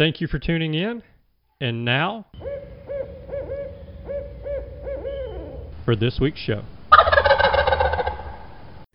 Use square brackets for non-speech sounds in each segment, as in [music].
Thank you for tuning in. And now, for this week's show.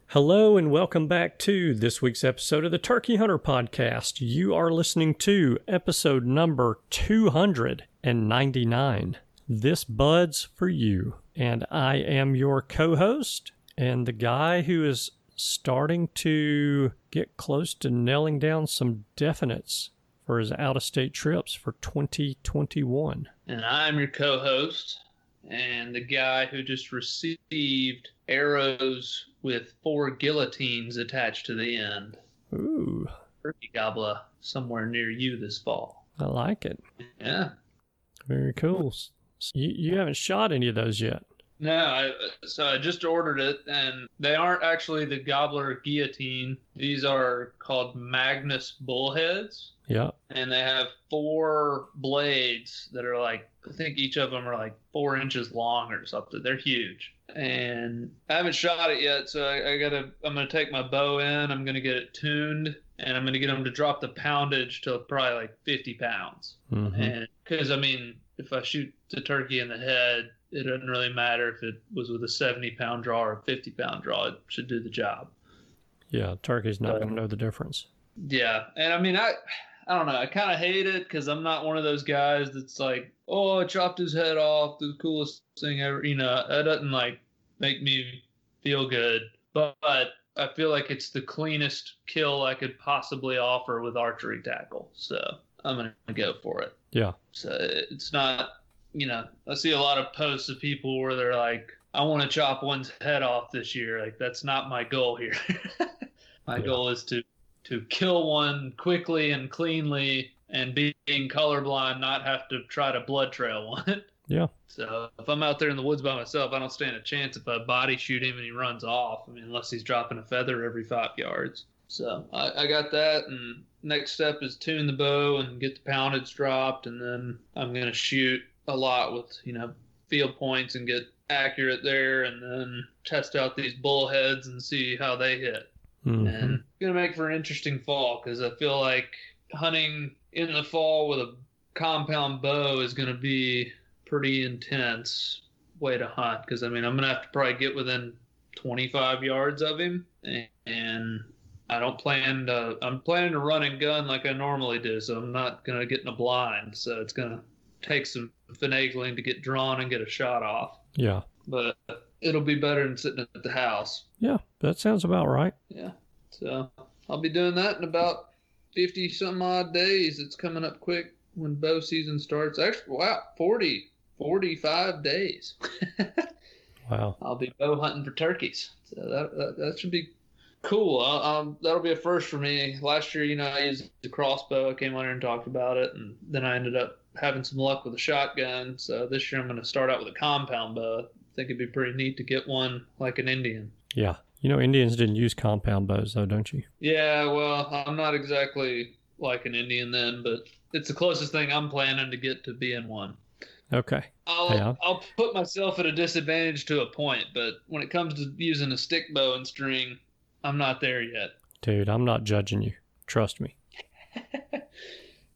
Hello, and welcome back to this week's episode of the Turkey Hunter Podcast. You are listening to episode number 299. This Budz for You. And I am your co host and the guy who is starting to get close to nailing down some definites for his out of state trips for 2021. And I'm your co host and the guy who just received arrows with four guillotines attached to the end. Ooh, Turkey gobbler somewhere near you this fall. I like it. Yeah. Very cool. You, you haven't shot any of those yet. No, I, so I just ordered it, and they aren't actually the gobbler guillotine. These are called Magnus bullheads. Yeah. and they have four blades that are like I think each of them are like four inches long or something. They're huge, and I haven't shot it yet, so I, I gotta. I'm gonna take my bow in. I'm gonna get it tuned, and I'm gonna get them to drop the poundage to probably like 50 pounds. hmm And because I mean, if I shoot the turkey in the head, it doesn't really matter if it was with a 70 pound draw or a 50 pound draw. It should do the job. Yeah, turkey's not going to know the difference. Yeah, and I mean, I, I don't know. I kind of hate it because I'm not one of those guys that's like, oh, I chopped his head off, the coolest thing ever. You know, that doesn't like make me feel good. But, but I feel like it's the cleanest kill I could possibly offer with archery tackle. So I'm gonna go for it. Yeah. So it's not, you know, I see a lot of posts of people where they're like, I want to chop one's head off this year. Like that's not my goal here. [laughs] my Yeah. goal is to to kill one quickly and cleanly and being colorblind, not have to try to blood trail one. [laughs] Yeah. So if I'm out there in the woods by myself, I don't stand a chance if I body shoot him and he runs off. I mean, unless he's dropping a feather every five yards. So I, I got that, and next step is tune the bow and get the poundage dropped, and then I'm gonna shoot a lot with you know field points and get accurate there, and then test out these bullheads and see how they hit. Mhm. and it's gonna make for an interesting fall because I feel like hunting in the fall with a compound bow is gonna be pretty intense way to hunt because I mean I'm gonna have to probably get within 25 yards of him and, and I don't plan to I'm planning to run and gun like I normally do so I'm not gonna get in a blind so it's gonna take some finagling to get drawn and get a shot off Yeah. but it'll be better than sitting at the house Yeah. That sounds about right. yeah. So I'll be doing that in about 50 some odd days. It's coming up quick when bow season starts. Actually, wow, 40, 45 days. [laughs] Wow. I'll be bow hunting for turkeys. So that, that, that should be cool. Uh, um, that'll be a first for me. Last year, you know, I used the crossbow. I came on here and talked about it, and then I ended up having some luck with a shotgun. So this year, I'm going to start out with a compound bow. I think it'd be pretty neat to get one like an Indian. Yeah. You know, Indians didn't use compound bows, though, don't you? Yeah, well, I'm not exactly like an Indian then, but it's the closest thing I'm planning to get to being one. Okay. I'll Yeah. I'll put myself at a disadvantage to a point, but when it comes to using a stick bow and string, I'm not there yet. Dude, I'm not judging you. Trust me. [laughs]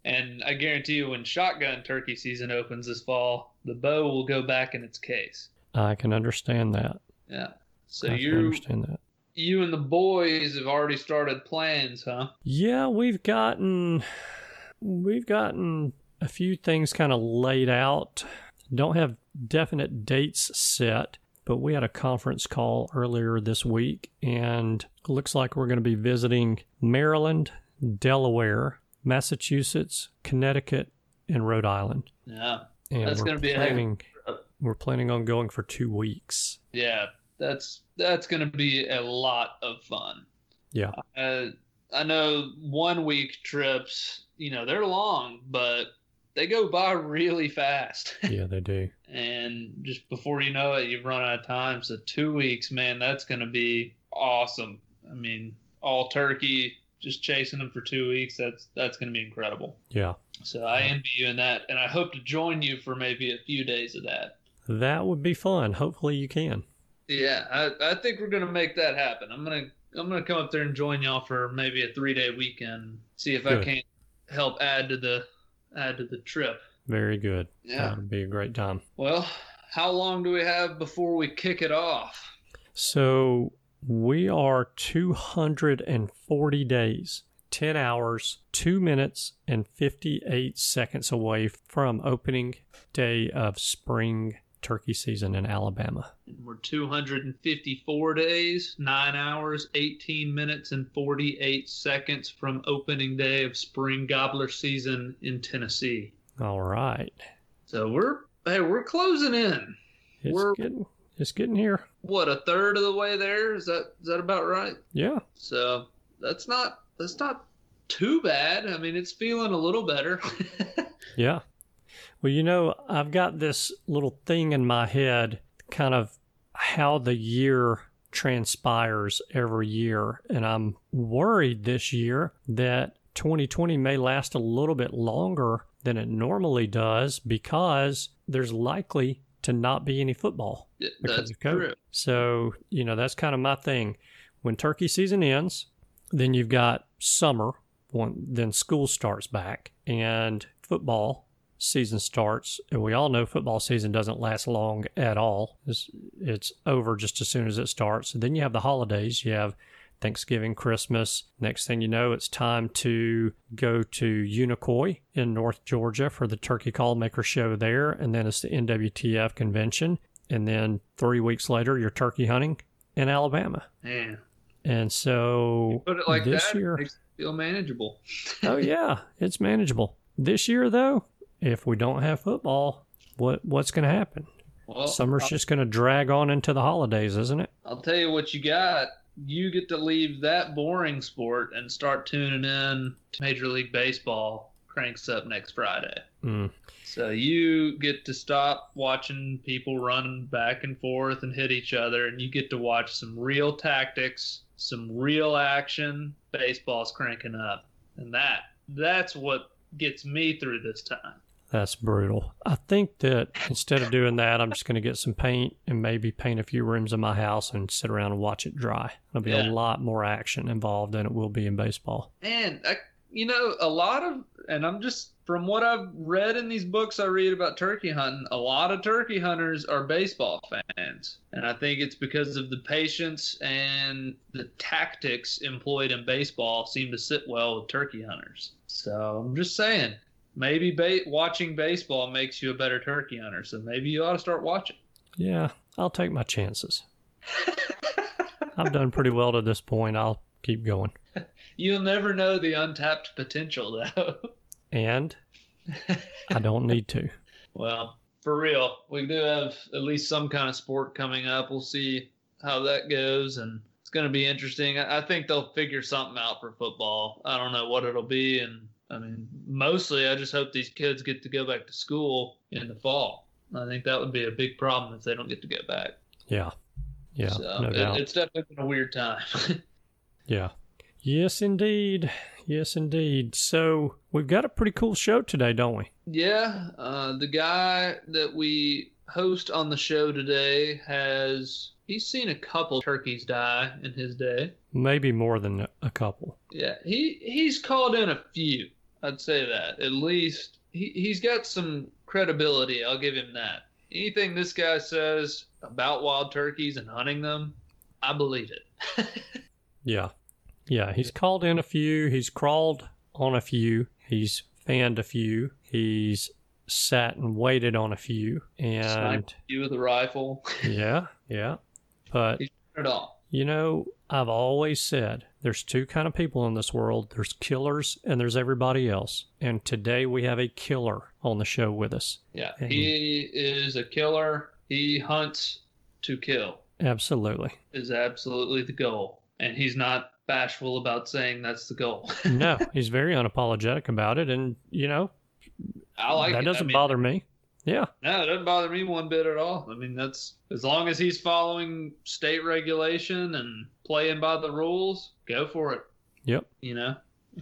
And I guarantee you, when shotgun turkey season opens this fall, the bow will go back in its case. I can understand that. Yeah. So I you understand that. you and the boys have already started plans, huh? Yeah, we've gotten we've gotten a few things kind of laid out. Don't have definite dates set, but we had a conference call earlier this week and looks like we're going to be visiting Maryland, Delaware, Massachusetts, Connecticut, and Rhode Island. Yeah. And That's gonna be a heck of a planning trip. We're planning on going for 2 weeks. Yeah, that's that's gonna be a lot of fun. Yeah. Uh, I know one week trips, you know, they're long, but they go by really fast. [laughs] Yeah, they do. and just before you know it, you've run out of time. So two weeks, man, that's gonna be awesome. I mean, all turkey, just chasing them for two weeks. That's that's gonna be incredible. Yeah. So I envy you in that, and I hope to join you for maybe a few days of that. That would be fun. Hopefully you can. Yeah, I, I think we're gonna make that happen. I'm gonna I'm gonna come up there and join y'all for maybe a three day weekend. See if I can't help add to the add to the trip. Very good. Yeah. That would be a great time. Well, how long do we have before we kick it off? So we are 240 days, 10 hours, 2 minutes, and 58 seconds away from opening day of spring turkey season in Alabama. We're 254 days, 9 hours, 18 minutes, and 48 seconds from opening day of spring gobbler season in Tennessee. All right. So we're hey, we're closing in. It's We're- getting it's getting here. What, a third of the way there? Is that is that about right? Yeah. So that's not that's not too bad. I mean, it's feeling a little better. [laughs] Yeah. Well, you know, I've got this little thing in my head, kind of how the year transpires every year. And I'm worried this year that 2020 may last a little bit longer than it normally does because there's likely to not be any football Yeah, because that's of COVID. true. So, you know, that's kind of my thing. When turkey season ends, then you've got summer, one, then school starts back, and football season starts. And we all know football season doesn't last long at all. It's, it's over just as soon as it starts. then you have the holidays. You have Thanksgiving, Christmas. Next thing you know, it's time to go to Unicoi in North Georgia for the Turkey Call Maker show there. And then it's the NWTF convention. And then three weeks later, you're turkey hunting in Alabama. Man, And so put it like this that, year, it makes it feel manageable. oh yeah, [laughs] it's manageable. This year though, if we don't have football, what what's going to happen? Well, Summer's I'll, just going to drag on into the holidays, isn't it? I'll tell you what you got. You get to leave that boring sport and start tuning in to Major League Baseball. Cranks up next Friday. Mm. So you get to stop watching people running back and forth and hit each other, and you get to watch some real tactics, some real action. Baseball's cranking up, and that that's what gets me through this time. That's brutal. I think that instead of doing that, I'm just going to get some paint and maybe paint a few rooms in my house and sit around and watch it dry. There'll be Yeah. a lot more action involved than it will be in baseball. And I, you know, a lot of, and I'm just from what I've read in these books I read about turkey hunting, a lot of turkey hunters are baseball fans, and I think it's because of the patience and the tactics employed in baseball seem to sit well with turkey hunters. So I'm just saying, maybe ba- watching baseball makes you a better turkey hunter. So maybe you ought to start watching. Yeah, I'll take my chances. [laughs] I've done pretty well to this point. I'll keep going. [laughs] You'll never know the untapped potential, [laughs] though. And I don't need to. Well, for real, we do have at least some kind of sport coming up. We'll see how that goes, and it's going to be interesting. I I think they'll figure something out for football. I don't know what it'll be, and I mean, mostly I just hope these kids get to go back to school in the fall. I think that would be a big problem if they don't get to go back. Yeah. Yeah, so no it- doubt. it's definitely been a weird time. [laughs] Yeah. Yes, indeed. Yes, indeed. So we've got a pretty cool show today, don't we? Yeah, uh, the guy that we host on the show today has he's seen a couple turkeys die in his day. Maybe more than a couple. Yeah, he he's called in a few. I'd say that at least he he's got some credibility. I'll give him that. Anything this guy says about wild turkeys and hunting them, I believe it. [laughs] Yeah. Yeah. He's called in a few. He's crawled on a few. He's fanned a few. He's sat and waited on a few. And Sniped you with a rifle. [laughs] yeah, yeah. But At all. You know, I've always said there's two kind of people in this world. There's killers and there's everybody else. And today we have a killer on the show with us. Yeah, And- he is a killer. He hunts to kill. Absolutely. is absolutely the goal. And he's not bashful about saying that's the goal. [laughs] No, he's very unapologetic about it and you know, I like that it. doesn't I mean, bother me. Yeah. No, it doesn't bother me one bit at all. I mean, that's as long as he's following state regulation and playing by the rules, go for it. Yep. You know?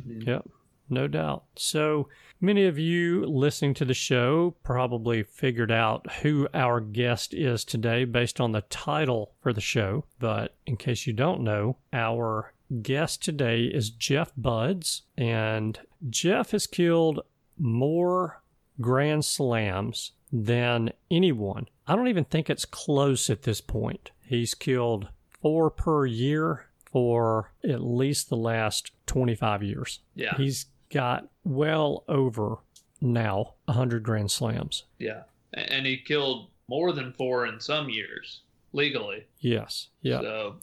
Mean, Yep. No doubt. So many of you listening to the show probably figured out who our guest is today based on the title for the show. But in case you don't know, our guest today is Jeff Budz. And Jeff has killed more Grand Slams than anyone. I don't even think it's close at this point. He's killed four per year for at least the last 25 years. Yeah. He's got well over now 100 Grand Slams. Yeah. And he killed more than four in some years legally. Yes. Yeah. So,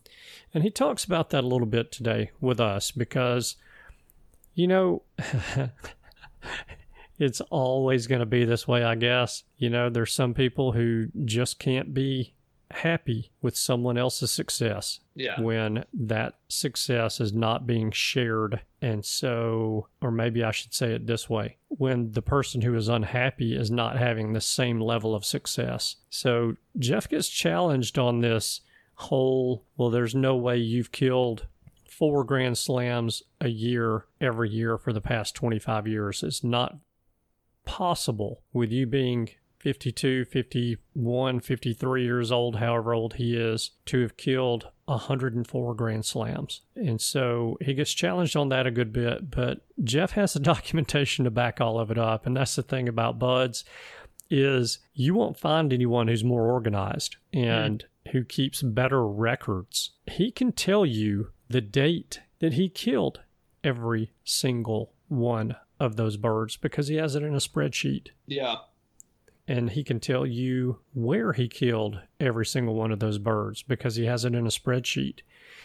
And he talks about that a little bit today with us because, you know, [laughs] it's always going to be this way, I guess. You know, there's some people who just can't be happy with someone else's success yeah. when that success is not being shared. And so, or maybe I should say it this way when the person who is unhappy is not having the same level of success. So, Jeff gets challenged on this whole well, there's no way you've killed four Grand Slams a year every year for the past 25 years. It's not possible with you being 52, 51, 53 years old, however old he is, to have killed 104 Grand Slams. And so he gets challenged on that a good bit, but Jeff has the [laughs] documentation to back all of it up. And that's the thing about Budz is you won't find anyone who's more organized and who keeps better records. He can tell you the date that he killed every single one of those birds because he has it in a spreadsheet Yeah. And he can tell you where he killed every single one of those birds because he has it in a spreadsheet.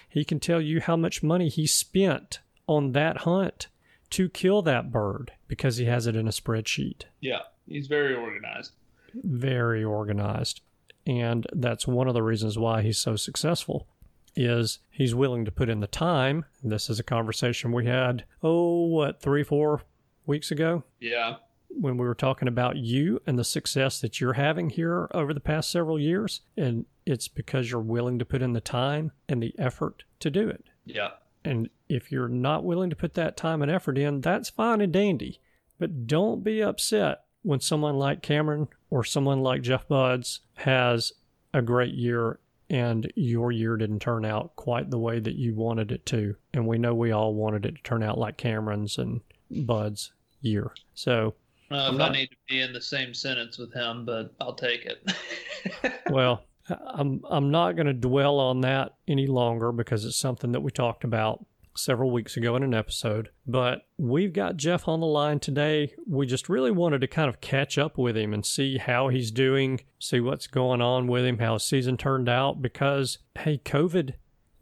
He can tell you how much money he spent on that hunt to kill that bird because he has it in a spreadsheet. Yeah. He's very organized. Very organized. And that's one of the reasons why he's so successful is he's willing to put in the time. This is a conversation we had, oh, what, 3 4 weeks ago? Yeah. When we were talking about you and the success that you're having here over the past several years. And it's because you're willing to put in the time and the effort to do it. Yeah. And if you're not willing to put that time and effort in, that's fine and dandy. But don't be upset when someone like Cameron or someone like Jeff Budz has a great year and your year didn't turn out quite the way that you wanted it to. And we know we all wanted it to turn out like Cameron's and Budz year. So, I don't know if not- I need to be in the same sentence with him, but I'll take it. [laughs] well, I'm I'm not going to dwell on that any longer because it's something that we talked about several weeks ago in an episode. But we've got Jeff on the line today. We just really wanted to kind of catch up with him and see how he's doing, see what's going on with him, how his season turned out because hey, COVID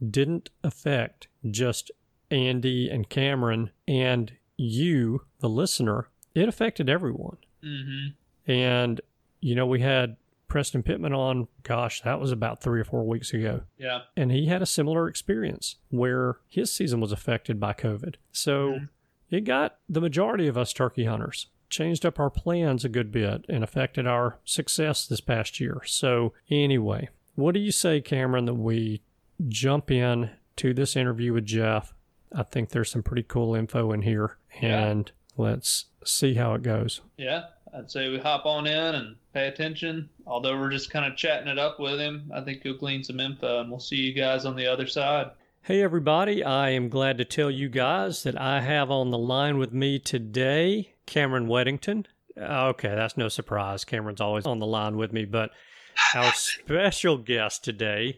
didn't affect just Andy and Cameron and you, the listener. It affected everyone. hmm And, you know, we had Preston Pittman on, gosh, that was about three or four weeks ago. Yeah. And he had a similar experience where his season was affected by COVID. So Mhm. it got the majority of us turkey hunters changed up our plans a good bit and affected our success this past year. So, anyway, what do you say, Cameron, that we jump in to this interview with Jeff? I think there's some pretty cool info in here, and let's see how it goes. Yeah. I'd say we hop on in and pay attention. Although we're just kind of chatting it up with him, I think you'll glean some info and we'll see you guys on the other side. Hey, everybody. I am glad to tell you guys that I have on the line with me today Cameron Weddington. Uh, okay, that's no surprise. Cameron's always on the line with me, but our [laughs] special guest today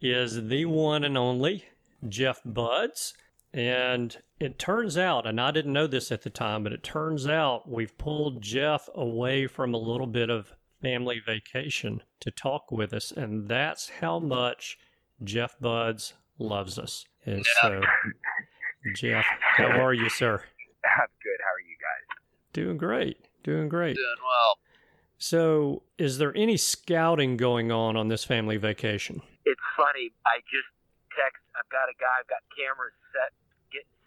is the one and only Jeff Budz. And it turns out, and I didn't know this at the time, but it turns out we've pulled Jeff away from a little bit of family vacation to talk with us. And that's how much Jeff Budz loves us. And so, Jeff, how are you, sir? I'm good. How are you guys? Doing great. Doing great. Doing well. So, is there any scouting going on on this family vacation? It's funny. I just text. I've got a guy. I've got cameras set,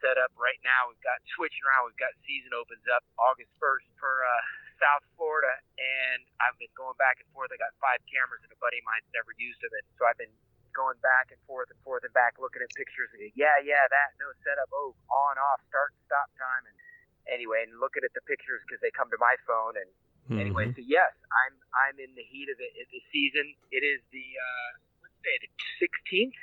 set up right now. We've got switching around. We've got season opens up August 1st for uh, South Florida, and I've been going back and forth. I got five cameras, and a buddy of mine's never used them, and so I've been going back and forth and forth and back, looking at pictures. And yeah, yeah, that no setup. Oh, on, off, start, and stop time, and anyway, and looking at the pictures because they come to my phone and Anyway, Mhm. so yes, I'm I'm in the heat of it. It's the season. It is the uh, what's day? The 16th.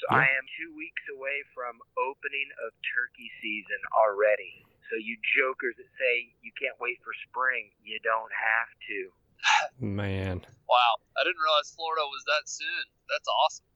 So Yeah. I am two weeks away from opening of turkey season already. So you jokers that say you can't wait for spring, you don't have to. [sighs] man. Wow, I didn't realize Florida was that soon. That's awesome.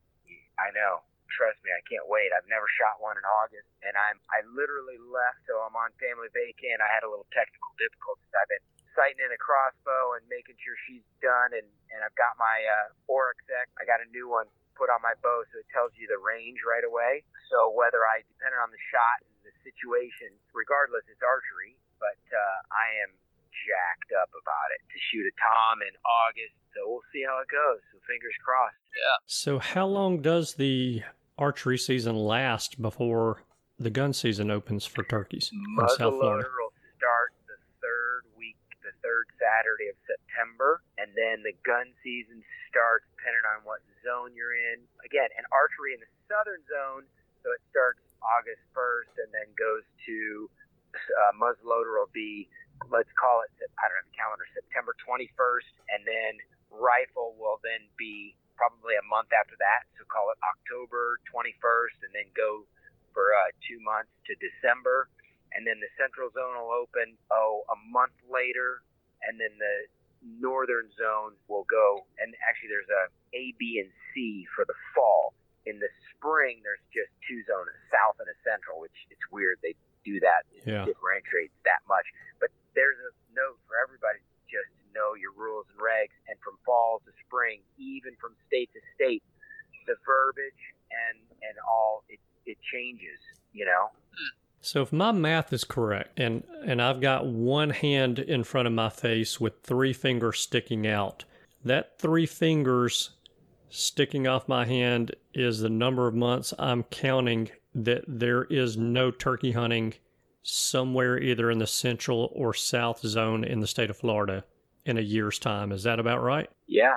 I know. Trust me, I can't wait. I've never shot one in August, and I'm I literally left, so I'm on family vacation. I had a little technical difficulties. I've been sighting in a crossbow and making sure she's done, and and I've got my uh, Oracle X. I got a new one put on my bow, so it tells you the range right away. So whether I, depending on the shot and the situation, regardless, it's archery. But uh, I am jacked up about it to shoot a tom in August. So we'll see how it goes. So fingers crossed. Yeah. So, how long does the archery season last before the gun season opens for turkeys in South Florida? Muzzleloader will start the third week, the third Saturday of September, and then the gun season starts depending on what zone you're in. Again, and archery in the southern zone, so it starts August 1st and then goes to uh, muzzleloader will be, let's call it, I don't have a calendar, September 21st, and then rifle will then be probably a month after that, so call it October 21st, and then go for uh, two months to December, and then the central zone will open oh a month later, and then the northern zone will go. And actually, there's a A, B, and C for the fall. In the spring, there's just two zones, a south and a central, which it's weird they do that. It Yeah. differentiates that much. But there's a note for everybody just to know your rules and regs. And from fall to spring, even from state to state, the verbiage and and all it it changes. You know. Hmm. So, if my math is correct, and and I've got one hand in front of my face with three fingers sticking out, that three fingers sticking off my hand is the number of months I'm counting that there is no turkey hunting somewhere either in the central or south zone in the state of Florida in a year's time. Is that about right? Yeah,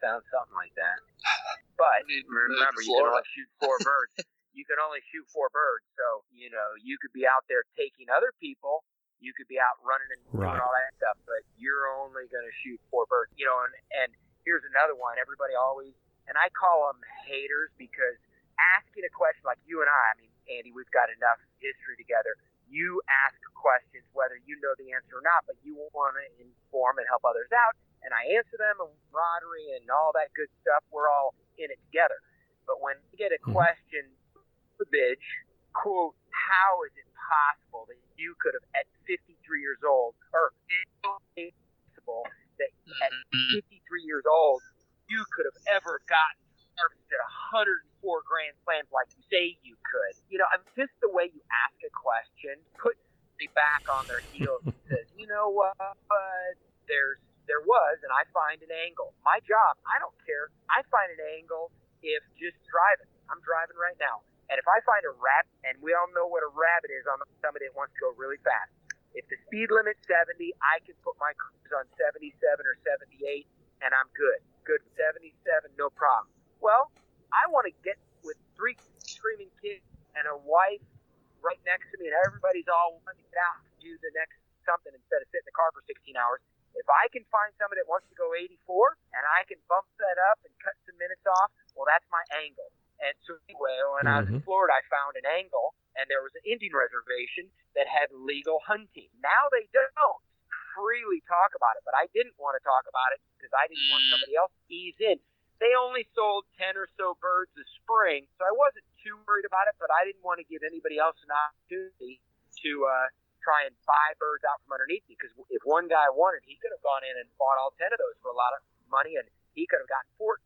sounds something like that. [laughs] But We need to move to remember, you can Florida. only shoot four birds. [laughs] You can only shoot four birds, so you know you could be out there taking other people You could be out running and doing Right. all that stuff, but you're only going to shoot four birds. You know, and and here's another one. Everybody always, and I call them haters because asking a question like you and I. I mean, Andy, we've got enough history together. You ask questions whether you know the answer or not, but you want to inform and help others out. And I answer them and camaraderie and all that good stuff. We're all in it together. But when you get a Mhm. question, bitch, quote, how is it possible that you could have, at 53 years old, or it's possible that at mm-hmm. 53 years old, you could have ever gotten harvested 104 grand slams like you say you could. You know, I'm just the way you ask a question puts me back on their heels and says, you know what, but there's there was, and I find an angle. My job, I don't care. I find an angle if just driving. I'm driving right now. And if I find a rabbit, and we all know what a rabbit is on somebody that wants to go really fast. If the speed limit's 70, I can put my cruise on 77 or 78, and I'm good. Good 77, no problem. Well, I want to get with three screaming kids and a wife right next to me, and everybody's all wanting to get out and do the next something instead of sit in the car for 16 hours. If I can find somebody that wants to go 84 and I can bump that up and cut some minutes off, well, that's my angle. And so anyway, when I was in. Florida, I found an angle, and there was an Indian reservation that had legal hunting. Now they don't freely talk about it, but I didn't want to talk about it because I didn't want somebody else to ease in. They only sold 10 or so birds a spring, so I wasn't too worried about it, but I didn't want to give anybody else an opportunity to uh, try and buy birds out from underneath me because if one guy wanted, he could have gone in and bought all 10 of those for a lot of money, and he could have gotten 14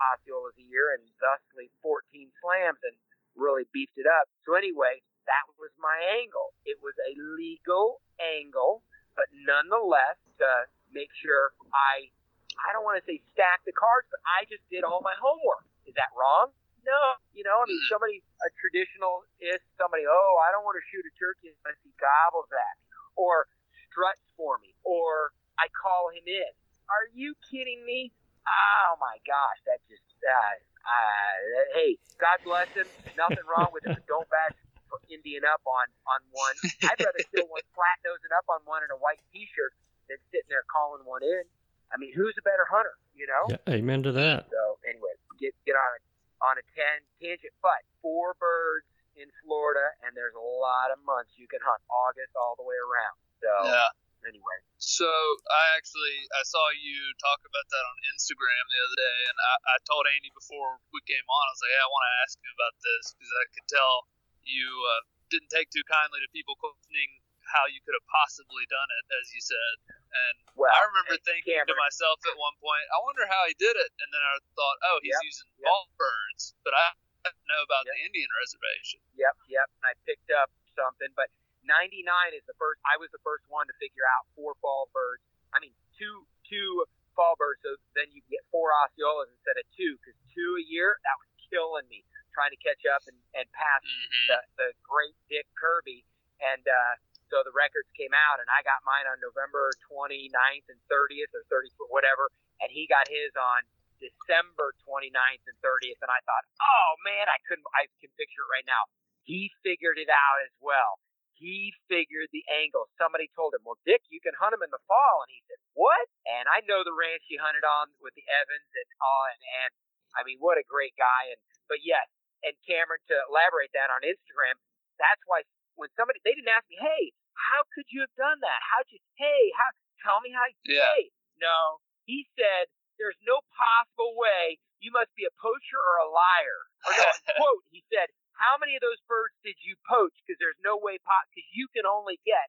Osceolas a year and thusly 14 slams and really beefed it up. So anyway, that was my angle. It was a legal angle, but nonetheless, to make sure I, I don't want to say stack the cards, but I just did all my homework. Is that wrong? No. You know, I mean, hmm. somebody, a traditional is somebody, oh, I don't want to shoot a turkey unless he gobbles at me, or struts for me, or I call him in. Are you kidding me? Oh my gosh, that just, uh, uh, hey, God bless him. Nothing wrong with it, but don't bash for Indian up on on one. I'd rather kill one flat nosing up on one in a white T-shirt than sitting there calling one in. I mean, who's a better hunter? You know. Yeah, amen to that. So anyway, get get on a on a ten tangent, but four birds in Florida, and there's a lot of months you can hunt August all the way around. So Yeah. Anyway, So I actually I saw you talk about that on Instagram the other day, and I, I told Andy before we came on, I was like, hey, I want to ask you about this because I could tell you uh, didn't take too kindly to people questioning how you could have possibly done it, as you said. And well, I remember thinking to myself at one point, I wonder how he did it, and then I thought, oh, he's Yep, using yep. ball birds, but I know about Yep. the Indian reservation. Yep, yep. And I picked up something, but 99 is the first. I was the first one to figure out four fall birds. I mean, two two fall birds. So then you get four Osceolas instead of two, because two a year that was killing me trying to catch up and and pass Mm-hmm. the the great Dick Kirby. And uh, so the records came out, and I got mine on November 29th and 30th or 30th, whatever, and he got his on December 29th and 30th. And I thought, oh man, I couldn't. I can picture it right now. He figured it out as well. He figured the angle. Somebody told him, "Well, Dick, you can hunt him in the fall," and he said, "What?" And I know the ranch he hunted on with the Evans and all, and, and I mean, what a great guy. And but yes, and Cameron to elaborate that on Instagram. That's why when somebody they didn't ask me, "Hey, how could you have done that? How'd you? Hey, how? Tell me how. You, yeah. Hey, no." He said, "There's no possible way. You must be a poacher or a liar." Or no, [laughs] quote. He said, "How many of those birds did you poach? Because there's no way pot because you can only get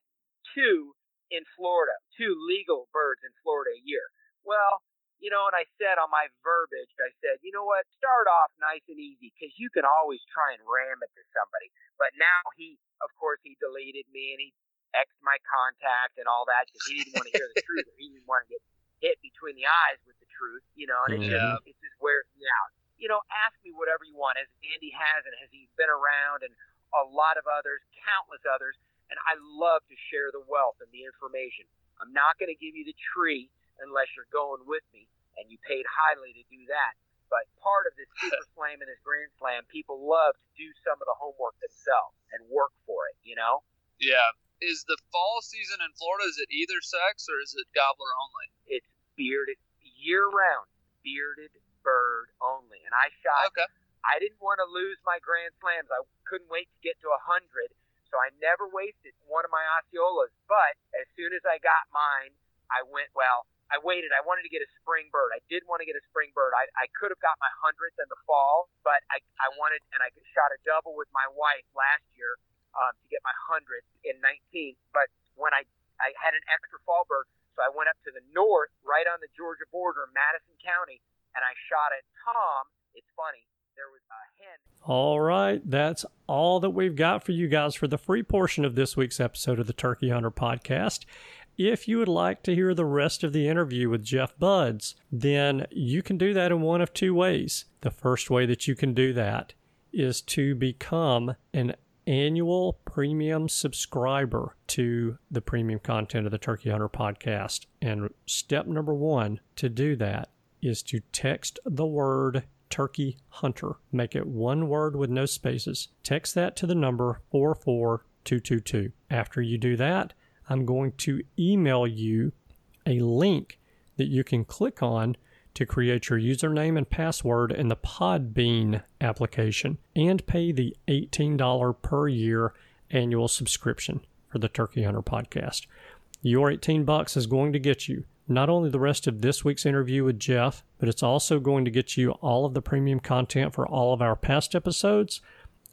two in Florida, two legal birds in Florida a year." Well, you know, and I said on my verbiage, I said, you know what, start off nice and easy because you can always try and ram it to somebody. But now he, of course, he deleted me and he X'd my contact and all that because he didn't want to hear the truth. Or he didn't want to get hit between the eyes with the truth, you know, and it Yeah. just, it just wears me out. You know, ask me whatever you want, as Andy has and has he been around and a lot of others, countless others, and I love to share the wealth and the information. I'm not going to give you the tree unless you're going with me, and you paid highly to do that. But part of this [laughs] Super Slam and this Grand Slam, people love to do some of the homework themselves and work for it, you know? Yeah, is the fall season in Florida? Is it either sex or is it gobbler only? It's bearded year round, bearded bird only. And I shot. Okay. I didn't want to lose my Grand Slams. I couldn't wait to get to a hundred, so I never wasted one of my Osceolas. But as soon as I got mine, I went well. I waited. I wanted to get a spring bird. I did want to get a spring bird. I, I could have got my hundredth in the fall, but I, I wanted, and I shot a double with my wife last year um, to get my hundredth in 19. But when I I had an extra fall bird, so I went up to the north, right on the Georgia border, Madison County, and I shot at Tom. It's funny. There was a hen. All right, that's all that we've got for you guys for the free portion of this week's episode of the Turkey Hunter podcast. If you would like to hear the rest of the interview with Jeff Budz, then you can do that in one of two ways. The first way that you can do that is to become an annual premium subscriber to the premium content of the Turkey Hunter podcast. And step number one to do that is to text the word Turkey Hunter. Make it one word with no spaces. Text that to the number 44222. After you do that, I'm going to email you a link that you can click on to create your username and password in the Podbean application and pay the $18 per year annual subscription for the Turkey Hunter podcast. Your 18 bucks is going to get you not only the rest of this week's interview with Jeff, but it's also going to get you all of the premium content for all of our past episodes,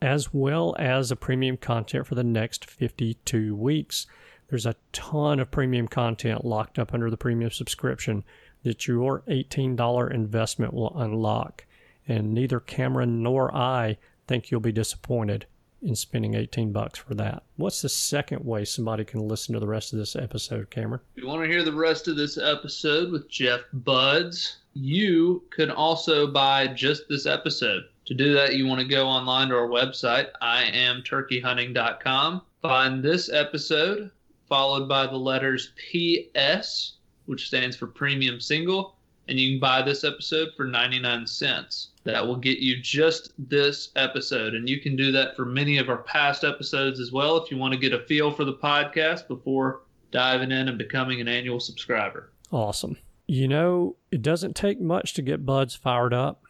as well as the premium content for the next 52 weeks. There's a ton of premium content locked up under the premium subscription that your $18 investment will unlock. And neither Cameron nor I think you'll be disappointed in spending 18 bucks for that. What's the second way somebody can listen to the rest of this episode, Cameron? If you want to hear the rest of this episode with Jeff Budz, you can also buy just this episode. To do that, you want to go online to our website, iamturkeyhunting.com, find this episode, followed by the letters PS, which stands for premium single, and you can buy this episode for 99 cents. That will get you just this episode, and you can do that for many of our past episodes as well if you want to get a feel for the podcast before diving in and becoming an annual subscriber. Awesome. You know, it doesn't take much to get Budz fired up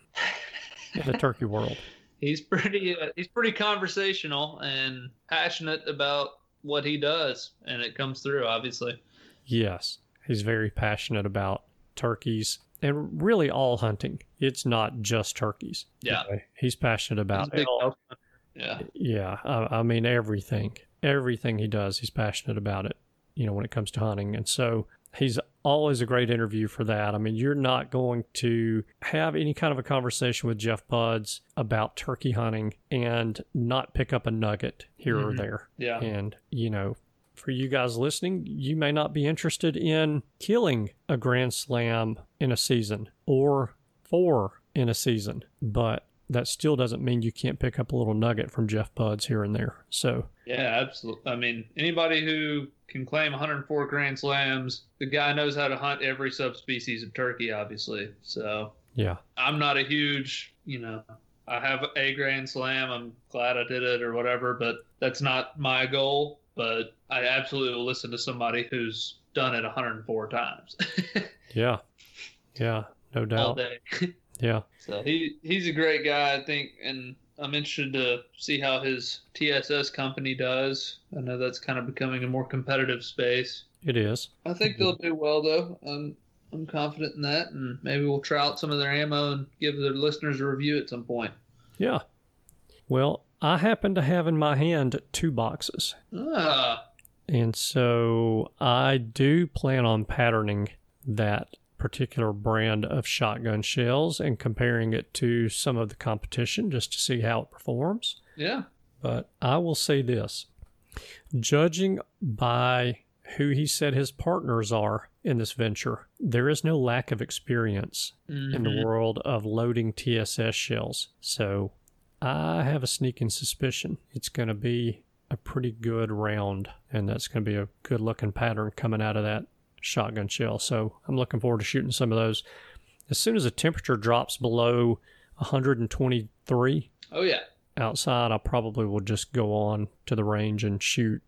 in the turkey [laughs] world. He's pretty uh, he's pretty conversational and passionate about what he does, and it comes through obviously. Yes, he's very passionate about turkeys and really all hunting. It's not just turkeys. Yeah. You know, he's passionate about He's a big elk. elk hunter. Yeah. Yeah, I, I mean everything, everything he does, he's passionate about it. You know, when it comes to hunting, and so he's always a great interview for that. I mean, you're not going to have any kind of a conversation with Jeff Budz about turkey hunting and not pick up a nugget here or Mhm. there. Yeah. And you know, for you guys listening, you may not be interested in killing a grand slam in a season or four in a season, but that still doesn't mean you can't pick up a little nugget from Jeff Budz here and there. So, Yeah, absolutely. I mean, anybody who can claim 104 Grand Slams, the guy knows how to hunt every subspecies of turkey, obviously. So yeah. I'm not a huge, you know, I have a Grand Slam. I'm glad I did it or whatever, but that's not my goal. But I absolutely will listen to somebody who's done it 104 times [laughs] Yeah. Yeah, no all doubt. day. [laughs] Yeah. So he he's a great guy, I think, and I'm interested to see how his TSS company does. I know that's kind of becoming a more competitive space. It is. I think they'll do well though. I'm I'm confident in that, and maybe we'll try out some of their ammo and give their listeners a review at some point. Yeah. Well, I happen to have in my hand two boxes. Ah, And so I do plan on patterning that particular brand of shotgun shells and comparing it to some of the competition just to see how it performs. yeah, But I will say this judging by who he said his partners are in this venture, there is no lack of experience in the Mhm. world of loading TSS shells. So I have a sneaking suspicion it's going to be a pretty good round, and that's going to be a good looking pattern coming out of that shotgun shell. So I'm looking forward to shooting some of those. As soon as the temperature drops below 123 Oh yeah, outside, I probably will just go on to the range and shoot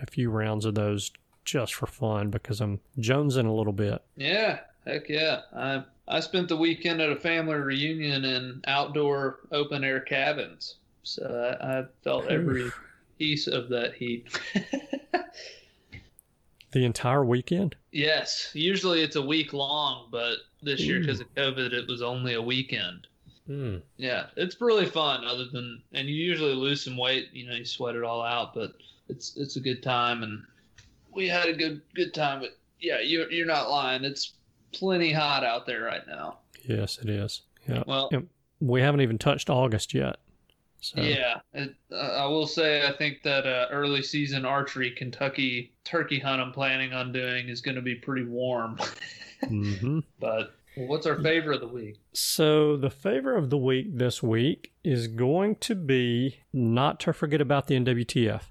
a few rounds of those just for fun because I'm jonesing a little bit. Yeah, heck yeah. I I spent the weekend at a family reunion in outdoor open air cabins, so I, I felt every piece of that heat. [laughs] The entire weekend? yes, usually it's a week long, but this year because of COVID, it was only a weekend. Hmm. Yeah, it's really fun. Other than, and you usually lose some weight, you know, you sweat it all out, but it's it's a good time, and we had a good good time. But yeah, you're you're not lying. It's plenty hot out there right now. Yes, it is. Yeah. Well, we haven't even touched August yet. So yeah, it, uh, I will say I think that uh, early season archery Kentucky turkey hunt I'm planning on doing is going to be pretty warm. [laughs] hmm but well, what's our favorite of the week? So the favor of the week this week is going to be not to forget about the NWTF.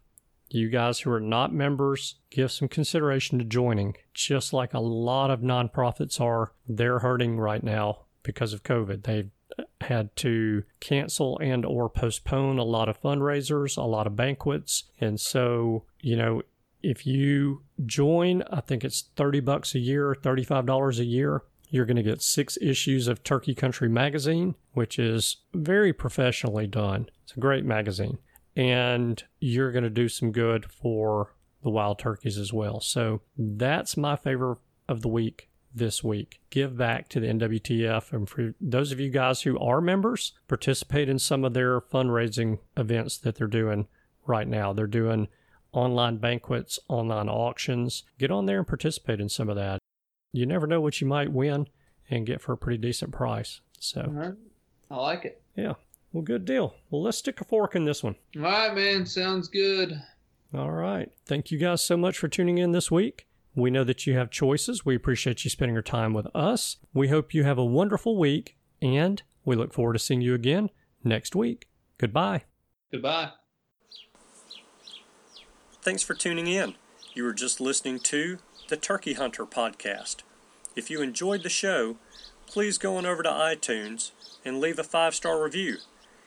You guys who are not members, give some consideration to joining. Just like a lot of nonprofits are, they're hurting right now because of COVID. They've had to cancel and or postpone a lot of fundraisers, a lot of banquets. And so, you know, if you join, I think it's 30 bucks a year, $35 a year. You're going to get six issues of Turkey Country Magazine, which is very professionally done. It's a great magazine. And you're going to do some good for the wild turkeys as well. So that's my favor of the week this week. Give back to the NWTF. And for those of you guys who are members, participate in some of their fundraising events that they're doing right now. They're doing online banquets, online auctions. Get on there and participate in some of that. You never know what you might win and get for a pretty decent price. So, right, I like it. yeah, well, good deal. Well, let's stick a fork in this one. All right, man, sounds good. All right. Thank you guys so much for tuning in this week. We know that you have choices. We appreciate you spending your time with us. We hope you have a wonderful week, and we look forward to seeing you again next week. Goodbye. Goodbye. Thanks for tuning in. You were just listening to the Turkey Hunter podcast. If you enjoyed the show, please go on over to iTunes and leave a five star review.